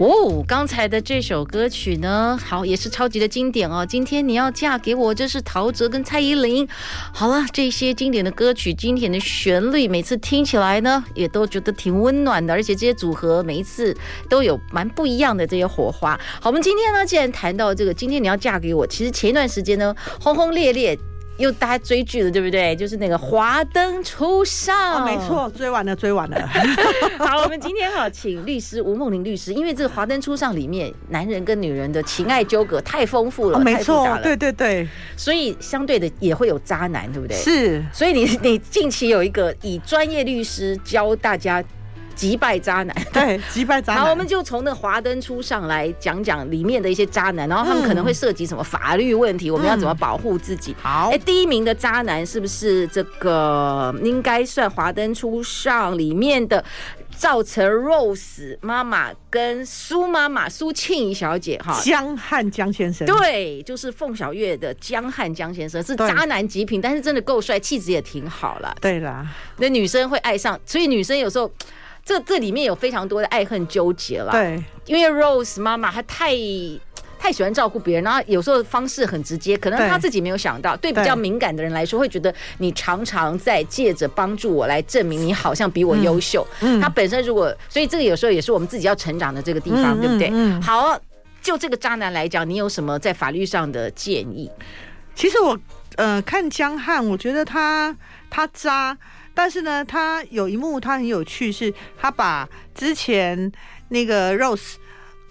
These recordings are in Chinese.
哦，刚才的这首歌曲呢，好，也是超级的经典哦。今天你要嫁给我，这是陶喆跟蔡依林。好了，这些经典的歌曲，经典的旋律，每次听起来呢，也都觉得挺温暖的。而且这些组合，每一次都有蛮不一样的这些火花。好，我们今天呢，既然谈到这个，今天你要嫁给我，其实前一段时间呢，轰轰烈烈。又大家追剧了，对不对？就是那个《华灯初上》，没错，追完了，追完了。好，我们今天好请律师吴孟玲律师，因为这个《华灯初上》里面男人跟女人的情爱纠葛太丰富了，没错，对对对，所以相对的也会有渣男，对不对？是，所以你你近期有一个以专业律师教大家。击败渣男，对，击败渣男。好，我们就从那华灯初上来讲讲里面的一些渣男，然后他们可能会涉及什么法律问题，嗯、我们要怎么保护自己？好，哎，第一名的渣男是不是这个应该算华灯初上里面的造成 Rose 妈妈跟苏妈妈苏庆怡小姐哈？江汉江先生，对，就是凤小岳的江汉江先生是渣男极品，但是真的够帅，气质也挺好了。对啦，那女生会爱上，所以女生有时候。这这里面有非常多的爱恨纠结了，对，因为 Rose 妈妈她太太喜欢照顾别人，然后有时候方式很直接，可能她自己没有想到，对，对比较敏感的人来说，会觉得你常常在借着帮助我来证明你好像比我优秀。嗯，她本身如果，所以这个有时候也是我们自己要成长的这个地方，嗯、对不对？嗯，嗯好，就这个渣男来讲，你有什么在法律上的建议？其实我呃看江汉，我觉得他他渣。但是呢，他有一幕他很有趣，是他把之前那个 Rose，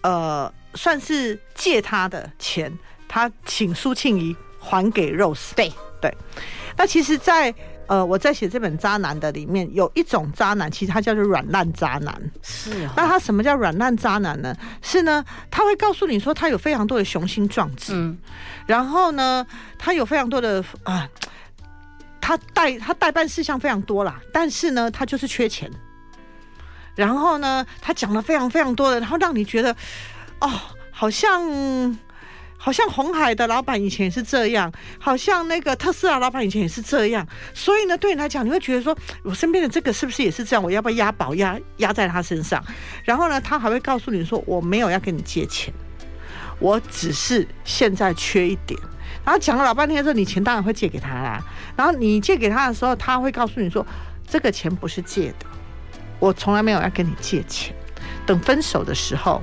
呃，算是借他的钱，他请苏庆仪还给 Rose。对对。那其实在，在呃我在写这本渣男的里面，有一种渣男，其实他叫做软烂渣男。是。那他什么叫软烂渣男呢？是呢，他会告诉你说，他有非常多的雄心壮志。嗯。然后呢，他有非常多的啊。他代他代办事项非常多啦，但是呢，他就是缺钱。然后呢，他讲了非常非常多的，然后让你觉得，哦，好像好像红海的老板以前也是这样，好像那个特斯拉老板以前也是这样。所以呢，对你来讲，你会觉得说，我身边的这个是不是也是这样？我要不要押宝押押在他身上？然后呢，他还会告诉你说，我没有要跟你借钱，我只是现在缺一点。然后讲了老半天之后，你钱当然会借给他啦。然后你借给他的时候，他会告诉你说：“这个钱不是借的，我从来没有要跟你借钱。等分手的时候，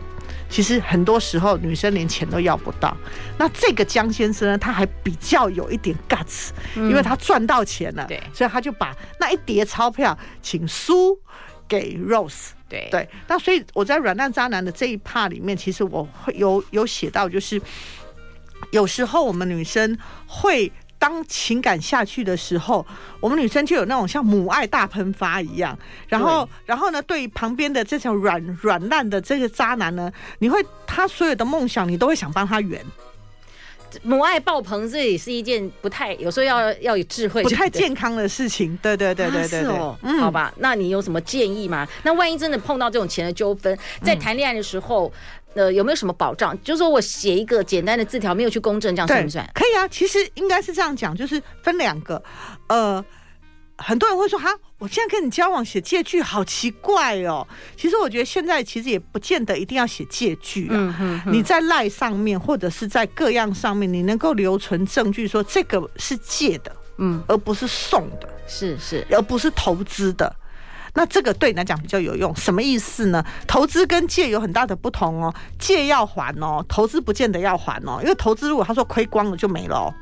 其实很多时候女生连钱都要不到。那这个江先生呢，他还比较有一点 guts，因为他赚到钱了，对，所以他就把那一叠钞票请输给 Rose。对对。那所以我在软烂渣男的这一 part 里面，其实我会有有写到，就是。有时候我们女生会当情感下去的时候，我们女生就有那种像母爱大喷发一样。然后，然后呢，对于旁边的这种软软烂的这个渣男呢，你会他所有的梦想，你都会想帮他圆。母爱爆棚，这也是一件不太有时候要要有智慧、不太健康的事情。对对对对对，对，对、啊，是哦，嗯，好吧，那你有什么建议吗？那万一真的碰到这种钱的纠纷，在谈恋爱的时候。嗯呃，有没有什么保障？就是说我写一个简单的字条，没有去公证，这样算不算？可以啊，其实应该是这样讲，就是分两个。呃，很多人会说哈，我现在跟你交往写借据，好奇怪哦。其实我觉得现在其实也不见得一定要写借据啊。嗯哼哼。你在赖上面或者是在各样上面，你能够留存证据说这个是借的，嗯，而不是送的，是是，而不是投资的。那这个对你来讲比较有用，什么意思呢？投资跟借有很大的不同哦，借要还哦，投资不见得要还哦，因为投资如果他说亏光了就没了哦，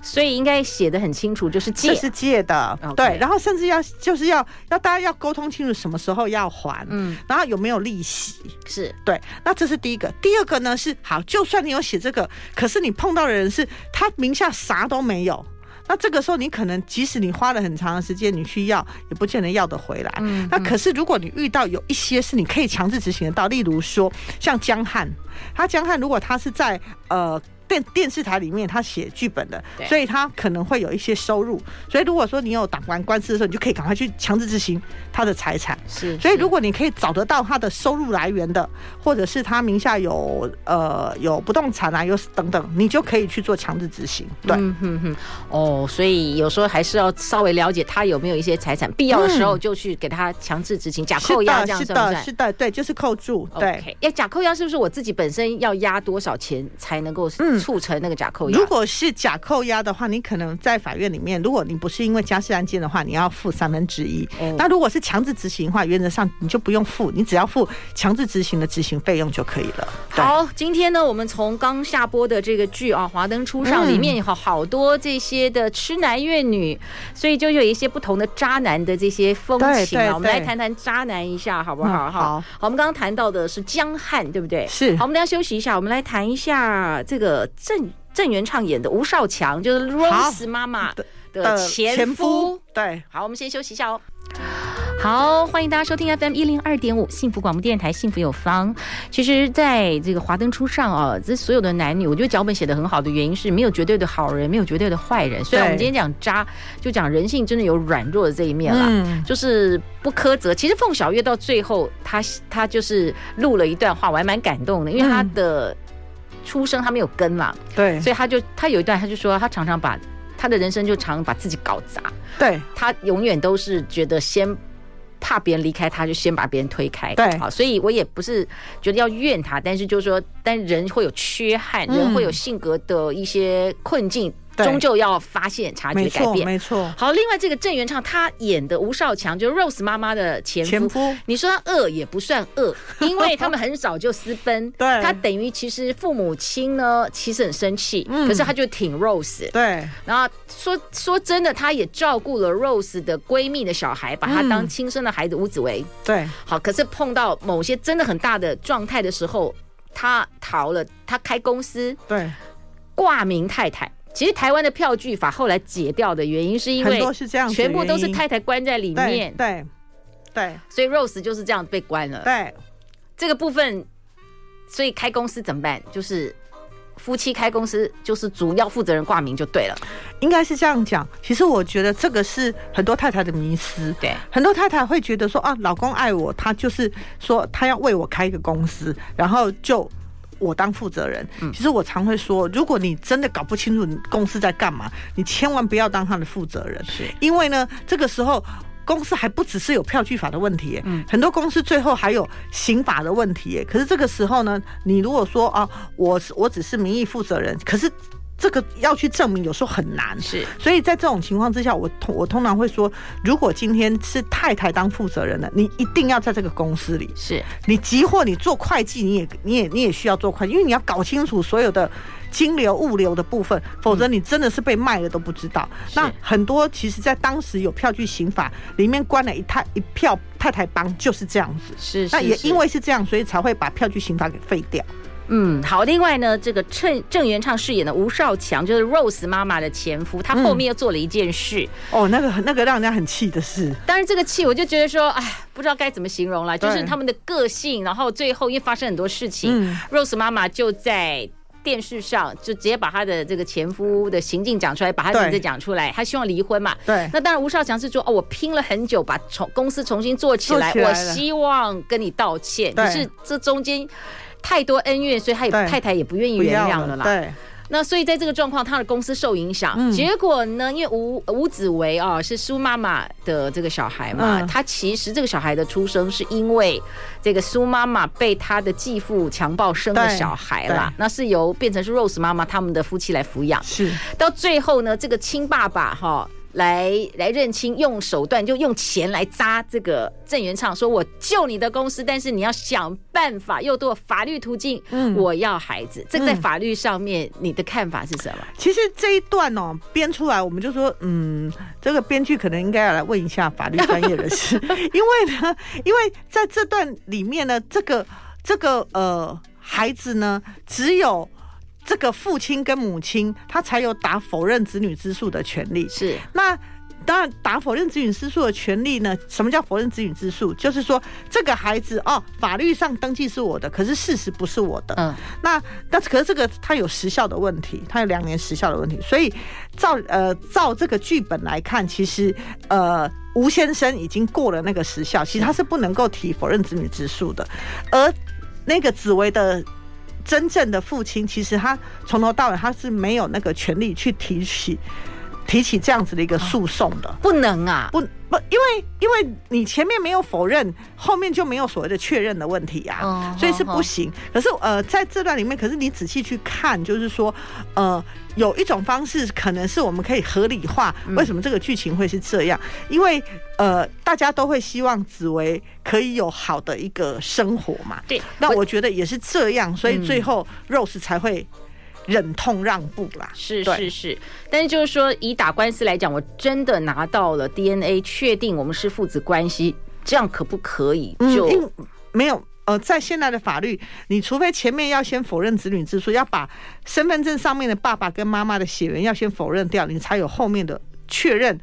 所以应该写的很清楚，就是借，是借的，Okay. 对，然后甚至要就是要要大家要沟通清楚什么时候要还，嗯，然后有没有利息，是对，那这是第一个，第二个呢是好，就算你有写这个，可是你碰到的人是他名下啥都没有。那这个时候你可能即使你花了很长的时间，你去要也不见得要得回来。嗯，那可是如果你遇到有一些是你可以强制执行得到，例如说像江汉，他江汉如果他是在呃。电电视台里面，他写剧本的，所以他可能会有一些收入。所以如果说你有打完官司的时候，你就可以赶快去强制执行他的财产。是，所以如果你可以找得到他的收入来源的，或者是他名下有呃有不动产啊，有等等，你就可以去做强制执行。对，嗯哼哼。哦，所以有时候还是要稍微了解他有没有一些财产，必要的时候就去给他强制执行假扣押，这样是的，是的，是的，对，就是扣住。对，要假扣押是不是我自己本身要押多少钱才能够？嗯。促成那个假扣押。如果是假扣押的话，你可能在法院里面，如果你不是因为家事案件的话，你要付三分之一。那如果是强制执行的话，原则上你就不用付，你只要付强制执行的执行费用就可以了。好，今天呢，我们从刚下播的这个剧啊，《华灯初上》里面有好多这些的痴男怨女，所以就有一些不同的渣男的这些风情啊。我们来谈谈渣男一下，好不好？好，好，我们刚刚谈到的是江汉，对不对？是。好，我们等下休息一下，我们来谈一下这个郑。郑元畅演的吴少强就是 Rose 妈妈的前夫。对，好，我们先休息一下哦。好，欢迎大家收听 FM 一零二点五幸福广播电台，幸福有方。其实，在这个华灯初上啊，这所有的男女，我觉得脚本写的很好的原因是没有绝对的好人，没有绝对的坏人。虽然我们今天讲渣，就讲人性真的有软弱的这一面啦，就是不苛责。其实凤小岳到最后，他他就是录了一段话，我还蛮感动的，因为他的。出生他没有根嘛，对，所以他就他有一段他就说他常常把他的人生就常把自己搞砸，对，他永远都是觉得先怕别人离开他，就先把别人推开，对，好，所以我也不是觉得要怨他，但是就是说，但人会有缺憾，人会有性格的一些困境。终究要发现、察觉、改变，没错。好，另外这个郑元畅他演的吴少强，就是 Rose 妈妈的前夫。前夫，你说他恶也不算恶，因为他们很早就私奔。对，他等于其实父母亲呢，其实很生气，嗯，可是他就挺 Rose。对，然后说说真的，他也照顾了 Rose 的闺蜜的小孩，把他当亲生的孩子。吴子维。对，好，可是碰到某些真的很大的状态的时候，他逃了，他开公司，对，挂名太太。其实台湾的票据法后来解掉的原因，是因为全部都是太太关在里面，对对，所以 Rose 就是这样被关了。对，这个部分，所以开公司怎么办？就是夫妻开公司，就是主要负责人挂名就对了。应该是这样讲。其实我觉得这个是很多太太的迷思。对，很多太太会觉得说啊，老公爱我，他就是说他要为我开一个公司，然后就。我当负责人，其实我常会说，如果你真的搞不清楚你公司在干嘛，你千万不要当他的负责人，是。因为呢，这个时候公司还不只是有票据法的问题，嗯，很多公司最后还有刑法的问题，可是这个时候呢，你如果说啊，我我只是名义负责人，可是。这个要去证明，有时候很难。是，所以在这种情况之下，我通我通常会说，如果今天是太太当负责人的，你一定要在这个公司里。是，你急或你做会计，你也你也你也需要做会计，因为你要搞清楚所有的金流物流的部分，否则你真的是被卖了都不知道。嗯、那很多其实，在当时有票据刑法里面关了一太一票太太帮，就是这样子。是，是，是，那也因为是这样，所以才会把票据刑法给废掉。嗯，好。另外呢，这个郑郑元畅饰演的吴少强，就是 Rose 妈妈的前夫，他后面又做了一件事。嗯、哦，那个那个让人家很气的事。当然，这个气我就觉得说，哎，不知道该怎么形容了。就是他们的个性，然后最后因为发生很多事情，嗯，Rose 妈妈就在电视上就直接把他的这个前夫的行径讲出来，把他的名字讲出来，他希望离婚嘛。对。那当然，吴少强是说，哦，我拼了很久，把重公司重新做起来，起来我希望跟你道歉。可是这中间。太多恩怨，所以他也太太也不愿意原谅了啦。对，那所以在这个状况，他的公司受影响。嗯、结果呢，因为吴吴子维啊是苏妈妈的这个小孩嘛，嗯、他其实这个小孩的出生是因为这个苏妈妈被他的继父强暴生的小孩啦。那是由变成是 Rose 妈妈他们的夫妻来抚养。是到最后呢，这个亲爸爸哈。来来认清，用手段就用钱来扎这个郑元畅，说我救你的公司，但是你要想办法，又多法律途径。嗯，我要孩子，这个在法律上面，嗯、你的看法是什么？其实这一段哦编出来，我们就说，嗯，这个编剧可能应该要来问一下法律专业人士，因为呢，因为在这段里面呢，这个这个呃孩子呢，只有这个父亲跟母亲他才有打否认子女之诉的权利。是那。当然，打否认子女之诉的权利呢？什么叫否认子女之诉？就是说，这个孩子哦，法律上登记是我的，可是事实不是我的。嗯，那但是可是这个他有时效的问题，他有两年时效的问题。所以照呃照这个剧本来看，其实呃吴先生已经过了那个时效，其实他是不能够提否认子女之诉的。而那个紫薇的真正的父亲，其实他从头到尾他是没有那个权利去提起。提起这样子的一个诉讼的，不能啊，不不，因为因为你前面没有否认，后面就没有所谓的确认的问题啊，所以是不行。可是呃，在这段里面，可是你仔细去看，就是说，呃，有一种方式可能是我们可以合理化为什么这个剧情会是这样，因为呃，大家都会希望紫薇可以有好的一个生活嘛。对，那我觉得也是这样，所以最后 Rose 才会。忍痛让步啦，是是是，但是就是说，以打官司来讲，我真的拿到了 DNA，确定我们是父子关系，这样可不可以？就、嗯、没有呃，在现在的法律，你除非前面要先否认子女之说，要把身份证上面的爸爸跟妈妈的血缘要先否认掉，你才有后面的确认。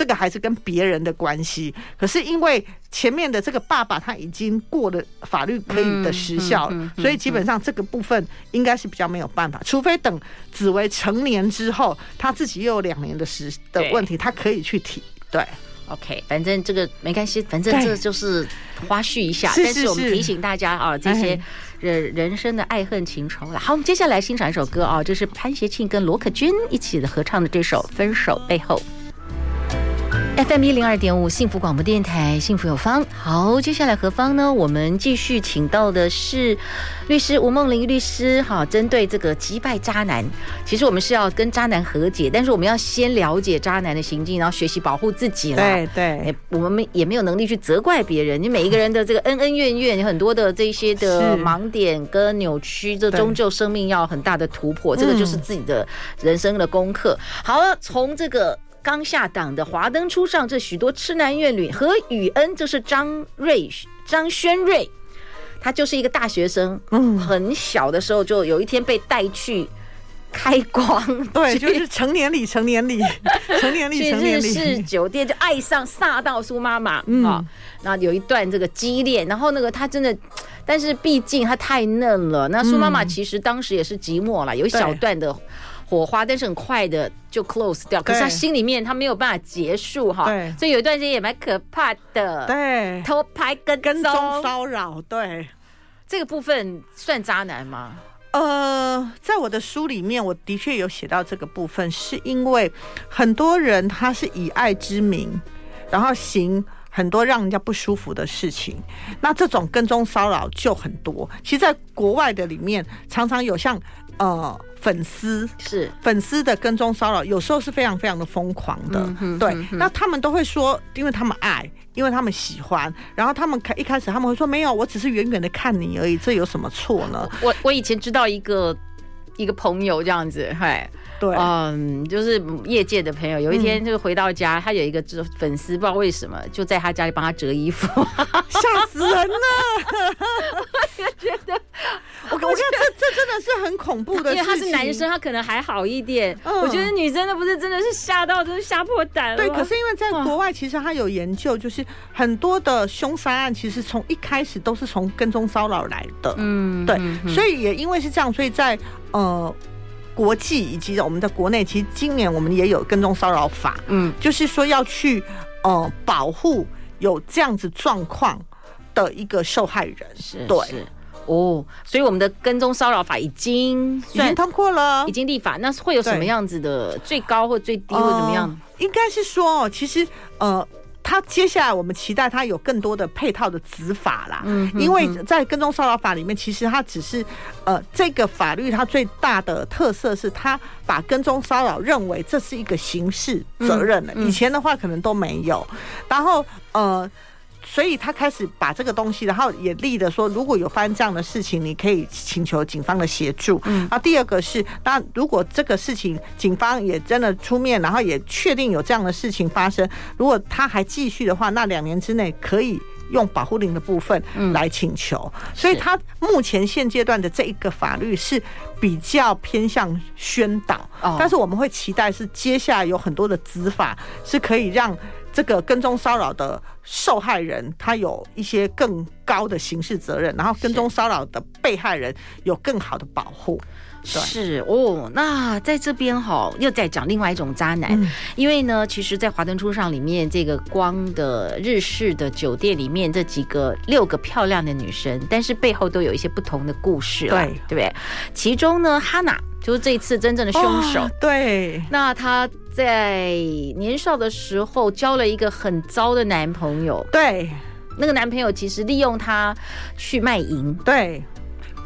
这个还是跟别人的关系，可是因为前面的这个爸爸他已经过了法律可以的时效了，所以基本上这个部分应该是比较没有办法，除非等紫薇成年之后，他自己又有两年的时的问题，他可以去提。对，OK，反正这个没关系，反正这就是花絮一下，但是我们提醒大家啊，这些人人生的爱恨情仇了。好，我们接下来欣赏一首歌啊，就是潘协庆跟罗可君一起的合唱的这首《分手背后》。FM 一零二点五，幸福广播电台，幸福有方。好，接下来何方呢？我们继续请到的是律师吴梦玲律师。哈，针对这个击败渣男，其实我们是要跟渣男和解，但是我们要先了解渣男的行径，然后学习保护自己啦。对对，我们没也没有能力去责怪别人。你每一个人的这个恩恩怨怨，有很多的这些的盲点跟扭曲，这终究生命要很大的突破，这个就是自己的人生的功课。好了，从这个。刚下档的《华灯初上》，这许多痴男怨女何宇恩，这是张瑞张轩瑞，他就是一个大学生，嗯，很小的时候就有一天被带去开光，对，就是成年礼，成年礼，成年礼，成年礼，去日式酒店就爱上煞到苏妈妈，嗯，然后有一段这个激烈，然后那个他真的，但是毕竟他太嫩了，那苏妈妈其实当时也是寂寞了，有一小段的。火花，但是很快的就 close 掉。可是他心里面他没有办法结束哈，所以有一段时间也蛮可怕的。对，偷拍跟跟踪骚扰，对，这个部分算渣男吗？呃，在我的书里面，我的确有写到这个部分，是因为很多人他是以爱之名，然后行很多让人家不舒服的事情。那这种跟踪骚扰就很多。其实，在国外的里面，常常有像呃。粉丝是粉丝的跟踪骚扰，有时候是非常非常的疯狂的。嗯、哼对，嗯、哼那他们都会说，因为他们爱，因为他们喜欢，然后他们开一开始他们会说没有，我只是远远的看你而已，这有什么错呢？我我以前知道一个一个朋友这样子，嗨。对，嗯，就是业界的朋友，有一天就是回到家，嗯、他有一个粉丝，不知道为什么就在他家里帮他折衣服，吓死人了！我也觉得，我我觉得这这真的是很恐怖的事情。因为他是男生，他可能还好一点。嗯、我觉得女生的不是真的是吓到，真是吓破胆了。对，可是因为在国外，其实他有研究，就是很多的凶杀案，其实从一开始都是从跟踪骚扰来的。嗯，对，嗯、所以也因为是这样，所以在呃。国际以及我们的国内，其实今年我们也有跟踪骚扰法，嗯，就是说要去呃保护有这样子状况的一个受害人，是对是哦，所以我们的跟踪骚扰法已经已经通过了，已经立法，那会有什么样子的最高或最低或怎么样？呃、应该是说，其实呃。他接下来我们期待他有更多的配套的执法啦，嗯，因为在跟踪骚扰法里面，其实它只是呃这个法律它最大的特色是它把跟踪骚扰认为这是一个刑事责任了，以前的话可能都没有，然后呃。所以他开始把这个东西，然后也立的说，如果有发生这样的事情，你可以请求警方的协助。嗯，然后第二个是，当如果这个事情警方也真的出面，然后也确定有这样的事情发生，如果他还继续的话，那两年之内可以用保护令的部分来请求，嗯、所以他目前现阶段的这一个法律是比较偏向宣导，哦、但是我们会期待是接下来有很多的执法是可以让这个跟踪骚扰的受害人他有一些更高的刑事责任，然后跟踪骚扰的被害人有更好的保护。是哦，那在这边哈，又在讲另外一种渣男，嗯、因为呢，其实，在《华灯初上》里面，这个光的日式的酒店里面，这几个六个漂亮的女生，但是背后都有一些不同的故事，对对不对？其中呢，哈娜就是这一次真正的凶手，哦、对。那她在年少的时候交了一个很糟的男朋友，对。那个男朋友其实利用她去卖淫，对。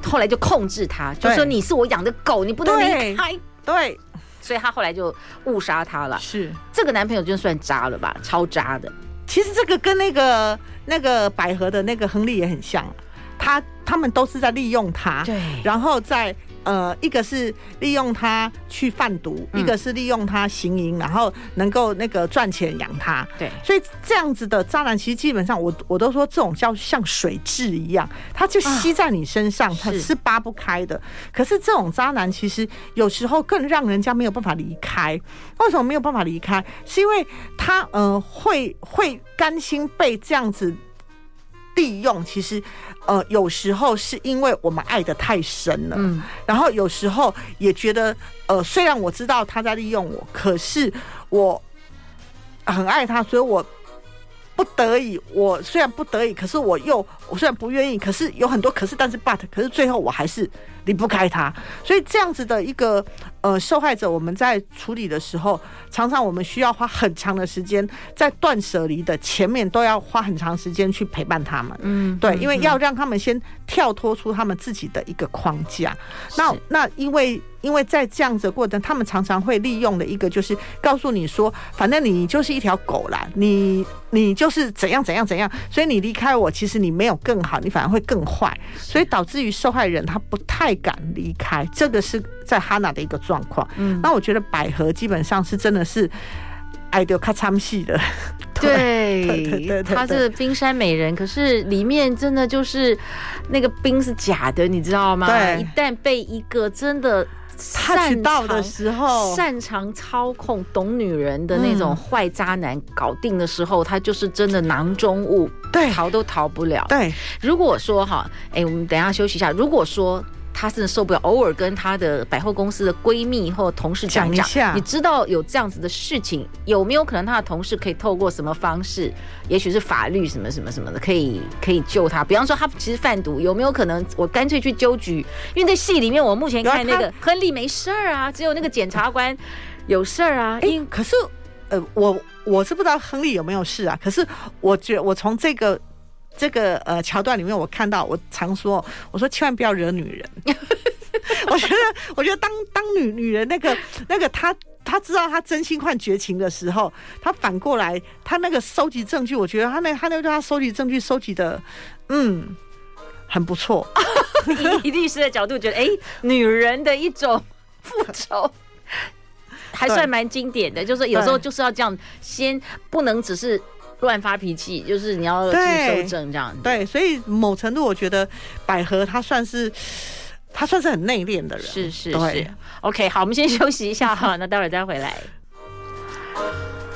后来就控制他，就说你是我养的狗，你不能离开。对，所以他后来就误杀他了。是这个男朋友就算渣了吧，超渣的。其实这个跟那个那个百合的那个亨利也很像，他他们都是在利用他，对，然后在。呃，一个是利用他去贩毒，嗯、一个是利用他行淫，然后能够那个赚钱养他。对，所以这样子的渣男，其实基本上我我都说这种叫像水蛭一样，它就吸在你身上，啊、他是扒不开的。可是这种渣男其实有时候更让人家没有办法离开。为什么没有办法离开？是因为他呃会会甘心被这样子。利用其实，呃，有时候是因为我们爱的太深了，嗯，然后有时候也觉得，呃，虽然我知道他在利用我，可是我很爱他，所以我。不得已，我虽然不得已，可是我又我虽然不愿意，可是有很多可是，但是 but，可是最后我还是离不开他。所以这样子的一个呃受害者，我们在处理的时候，常常我们需要花很长的时间，在断舍离的前面都要花很长时间去陪伴他们。嗯，对，因为要让他们先跳脱出他们自己的一个框架。那那因为。因为在这样子的过程，他们常常会利用的一个就是告诉你说，反正你就是一条狗啦，你你就是怎样怎样怎样，所以你离开我，其实你没有更好，你反而会更坏，所以导致于受害人他不太敢离开，这个是在哈娜的一个状况。嗯，那我觉得百合基本上是真的是爱丢卡惨死的，对，对对对，她是冰山美人，可是里面真的就是那个冰是假的，你知道吗？对，一旦被一个真的。他到的时候，擅长操控、懂女人的那种坏渣男搞定的时候，他就是真的囊中物，对，逃都逃不了。对，如果说哈，哎，我们等一下休息一下。如果说。她真的受不了，偶尔跟她的百货公司的闺蜜或同事讲一下，你知道有这样子的事情，有没有可能她的同事可以透过什么方式，也许是法律什么什么什么的，可以可以救她？比方说她其实贩毒，有没有可能我干脆去纠局？因为在戏里面我目前看那个亨利没事儿啊，只有那个检察官有事儿啊。哎，可是呃，我我是不知道亨利有没有事啊。可是我觉我从这个。这个呃桥段里面，我看到我常说，我说千万不要惹女人。我觉得，我觉得当当女女人那个那个她他知道他真心换绝情的时候，他反过来他那个收集证据，我觉得他那他那对他收集证据收集的嗯很不错。以律师的角度觉得，哎，女人的一种复仇还算蛮经典的，就是有时候就是要这样，先不能只是。乱发脾气，就是你要去修正这样子。对，所以某程度我觉得百合她算是，她算是很内敛的人。是是是。OK，好，我们先休息一下哈，那待会儿再回来。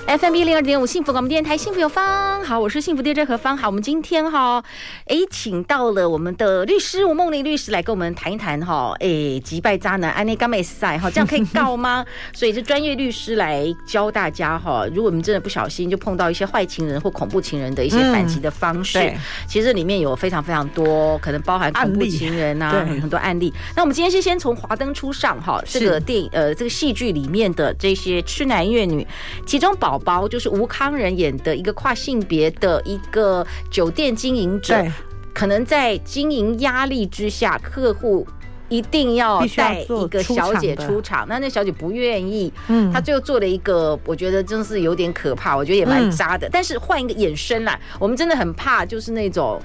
FM 一零二点五幸福广播电台，幸福有方。好，我是幸福 DJ 何芳。好，我们今天哈，哎，请到了我们的律师吴梦玲律师来跟我们谈一谈哈，哎，击败渣男安内甘美赛哈，这样可以告吗？所以是专业律师来教大家哈，如果我们真的不小心就碰到一些坏情人或恐怖情人的一些反击的方式，嗯、其实里面有非常非常多，可能包含恐怖情人啊，很很多案例。那我们今天是先从华灯初上哈，这个电影呃这个戏剧里面的这些痴男怨女，其中宝。宝就是吴康仁演的一个跨性别的一个酒店经营者，可能在经营压力之下，客户一定要带一个小姐出场，那那小姐不愿意，嗯，她最后做了一个，我觉得真是有点可怕，我觉得也蛮渣的。但是换一个眼神啦，我们真的很怕，就是那种。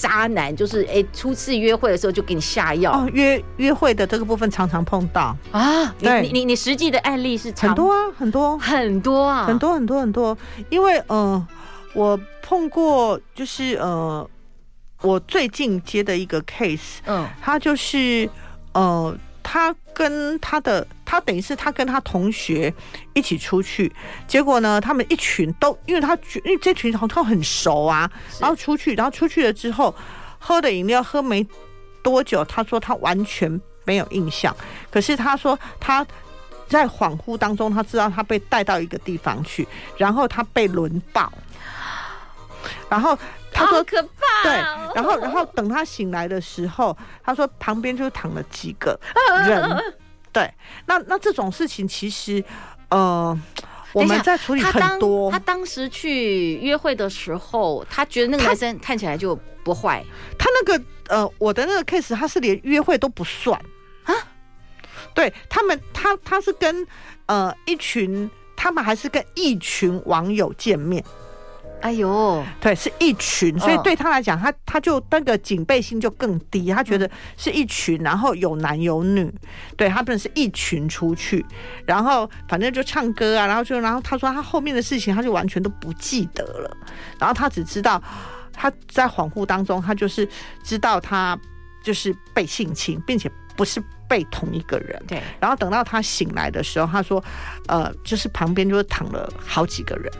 渣男就是哎，初次约会的时候就给你下药。哦，约约会的这个部分常常碰到啊。对，你你你实际的案例是很多啊，很多很多啊，很多很多很多。因为嗯、呃，我碰过，就是呃，我最近接的一个 case，嗯，他就是呃，他跟他的他等于是他跟他同学一起出去，结果呢，他们一群都因为他因为这群好像很熟啊，然后出去，然后出去了之后喝的饮料喝没多久，他说他完全没有印象，可是他说他。在恍惚当中，他知道他被带到一个地方去，然后他被轮爆，然后他说可怕。对，然后然后等他醒来的时候，他说旁边就躺了几个人。对，那那这种事情其实，呃，我们在处理很多。他当时去约会的时候，他觉得那个男生看起来就不坏。他那个呃，我的那个 case，他是连约会都不算啊。对他们，他他是跟呃一群，他们还是跟一群网友见面。哎呦，对，是一群，所以对他来讲，他他就那个警备心就更低，他觉得是一群，然后有男有女，对他们是一群出去，然后反正就唱歌啊，然后就然后他说他后面的事情他就完全都不记得了，然后他只知道他在恍惚当中，他就是知道他就是被性侵，并且不是。被同一个人，对，然后等到他醒来的时候，他说，呃，就是旁边就是躺了好几个人。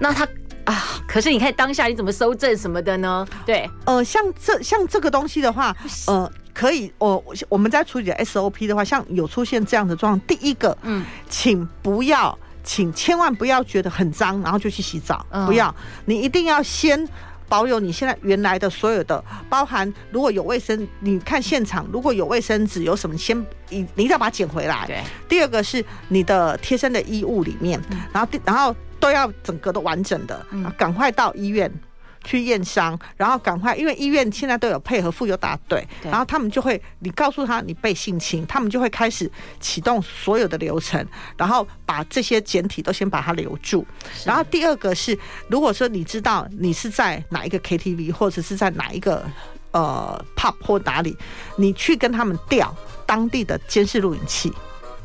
那他啊，可是你看当下你怎么收证什么的呢？对，呃，像这像这个东西的话，呃，可以，我我们在处理的 SOP 的话，像有出现这样的状况，第一个，嗯，请不要，请千万不要觉得很脏，然后就去洗澡，嗯、不要，你一定要先。保有你现在原来的所有的，包含如果有卫生，你看现场如果有卫生纸有什么，先你你一定要把它捡回来。对。第二个是你的贴身的衣物里面，然后第然后都要整个都完整的，赶快到医院。去验伤，然后赶快，因为医院现在都有配合妇幼大队，然后他们就会，你告诉他你被性侵，他们就会开始启动所有的流程，然后把这些简体都先把它留住。然后第二个是，如果说你知道你是在哪一个 KTV 或者是在哪一个呃 pub 或哪里，你去跟他们调当地的监视录影器。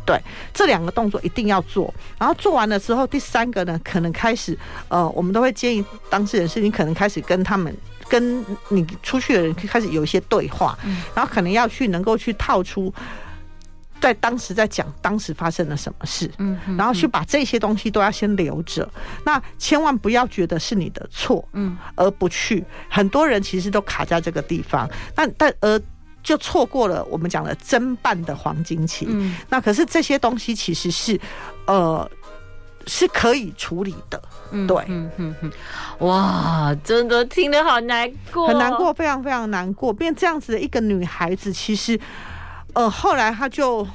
对，这两个动作一定要做，然后做完了之后，第三个呢，可能开始，呃，我们都会建议当事人是，你可能开始跟他们，跟你出去的人开始有一些对话，然后可能要去能够去套出，在当时在讲当时发生了什么事，嗯，然后去把这些东西都要先留着，那千万不要觉得是你的错，嗯，而不去，很多人其实都卡在这个地方，但但而。就错过了我们讲的侦办的黄金期。嗯，那可是这些东西其实是，呃，是可以处理的。嗯，对，嗯嗯嗯，哇，真的听得好难过，很难过，非常非常难过。变这样子的一个女孩子，其实，呃，后来她就，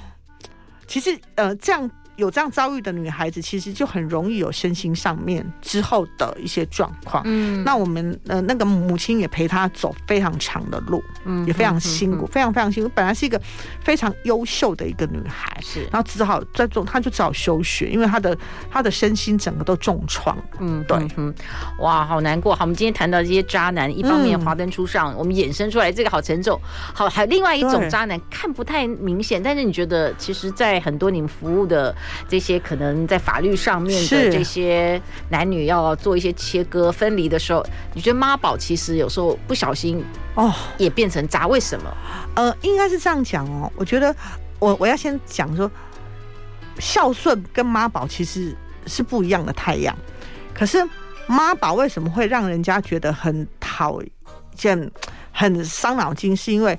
其实，呃，这样。有这样遭遇的女孩子，其实就很容易有身心上面之后的一些状况。嗯，那我们呃那个母亲也陪她走非常长的路，嗯，也非常辛苦，非常非常辛苦。本来是一个非常优秀的一个女孩，是，然后只好在做，她就只好休学，因为她的她的身心整个都重创。嗯，对，嗯，哇，好难过。好，我们今天谈到这些渣男，一方面华灯初上，我们衍生出来这个好沉重。好，还有另外一种渣男，看不太明显，但是你觉得，其实，在很多你们服务的。这些可能在法律上面的这些男女要做一些切割分离的时候，你觉得妈宝其实有时候不小心哦也变成渣？为什么？呃，应该是这样讲哦。我觉得我我要先讲说，孝顺跟妈宝其实是不一样的太阳。可是妈宝为什么会让人家觉得很讨厌、很伤脑筋？是因为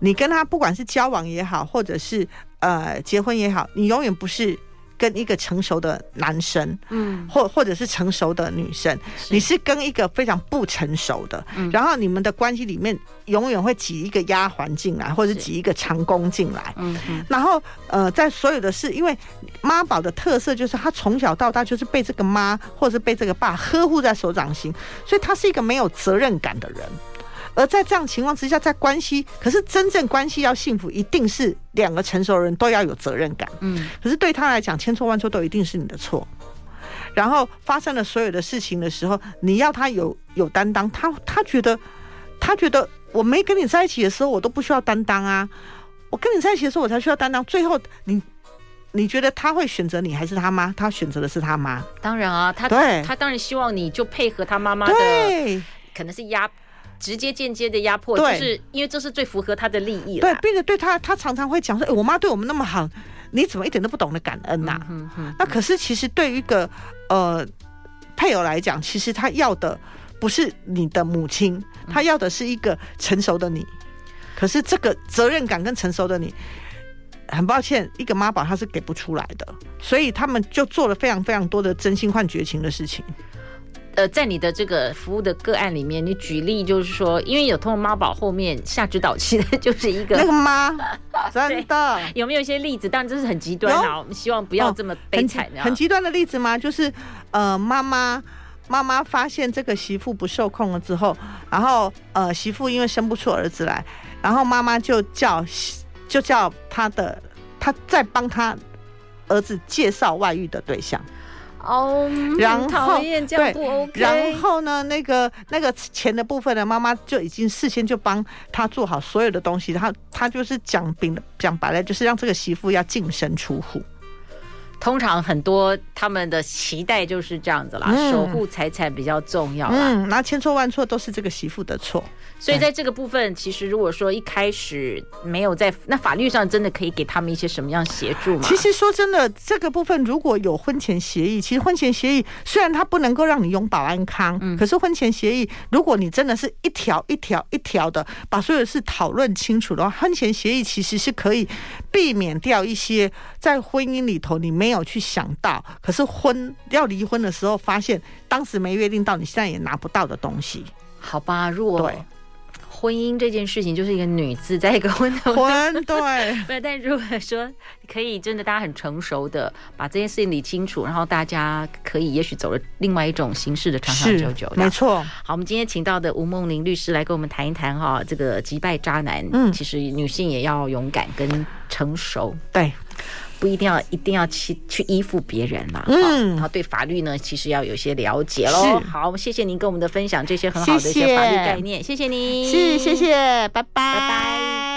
你跟他不管是交往也好，或者是呃结婚也好，你永远不是。跟一个成熟的男生，嗯，或或者是成熟的女生，你是跟一个非常不成熟的，然后你们的关系里面永远会挤一个丫鬟进来，或者挤一个长工进来，嗯，然后呃，在所有的事，因为妈宝的特色就是他从小到大就是被这个妈或者是被这个爸呵护在手掌心，所以他是一个没有责任感的人。而在这样情况之下，在关系，可是真正关系要幸福，一定是两个成熟人都要有责任感。嗯，可是对他来讲，千错万错都一定是你的错。然后发生了所有的事情的时候，你要他有有担当，他他觉得他觉得我没跟你在一起的时候，我都不需要担当啊。我跟你在一起的时候，我才需要担当。最后你你觉得他会选择你还是他妈？他选择的是他妈。当然啊，他对他当然希望你就配合他妈妈的，对，可能是压直接间接的压迫，就是因为这是最符合他的利益。对，并且对他，他常常会讲说：“欸，我妈对我们那么好，你怎么一点都不懂得感恩呐？”啊？嗯嗯。那可是其实对于一个呃配偶来讲，其实他要的不是你的母亲，他要的是一个成熟的你。可是这个责任感跟成熟的你。很抱歉，一个妈宝他是给不出来的，所以他们就做了非常非常多的真心换绝情的事情。呃，在你的这个服务的个案里面，你举例就是说，因为有通过妈宝后面下指导期的，就是一个那个妈，真的有没有一些例子？当然这是很极端啊，我们希望不要这么悲惨，哦。很极端的例子吗？就是呃，妈妈妈妈发现这个媳妇不受控了之后，然后呃，媳妇因为生不出儿子来，然后妈妈就叫。就叫她的，她在帮她儿子介绍外遇的对象哦，然后对，然后呢，那个那个钱的部分呢，妈妈就已经事先就帮他做好所有的东西，然后他就是讲明了，讲白了，就是让这个媳妇要净身出户。通常很多他们的期待就是这样子啦，嗯、守护财产比较重要啦。嗯，那千错万错都是这个媳妇的错。所以在这个部分，其实如果说一开始没有在那法律上真的可以给他们一些什么样协助吗？其实说真的，这个部分如果有婚前协议，其实婚前协议虽然它不能够让你永保安康，嗯，可是婚前协议，如果你真的是一条一条一条的把所有的事讨论清楚的话，婚前协议其实是可以避免掉一些在婚姻里头你没有去想到，可是婚要离婚的时候发现当时没约定到，你现在也拿不到的东西。好吧，如果对。婚姻这件事情就是一个女字在一个婚的，婚 对，不是。但如果说可以真的大家很成熟的把这件事情理清楚，然后大家可以也许走了另外一种形式的长长久久，没错。好，我们今天请到的吴梦玲律师来跟我们谈一谈哈，这个击败渣男，嗯，其实女性也要勇敢跟成熟，对。不一定要一定要去去依附别人啦，嗯，然后对法律呢，其实要有些了解喽。好，谢谢您跟我们的分享这些很好的一些法律概念，谢谢，谢谢您，是谢谢，拜拜。拜拜。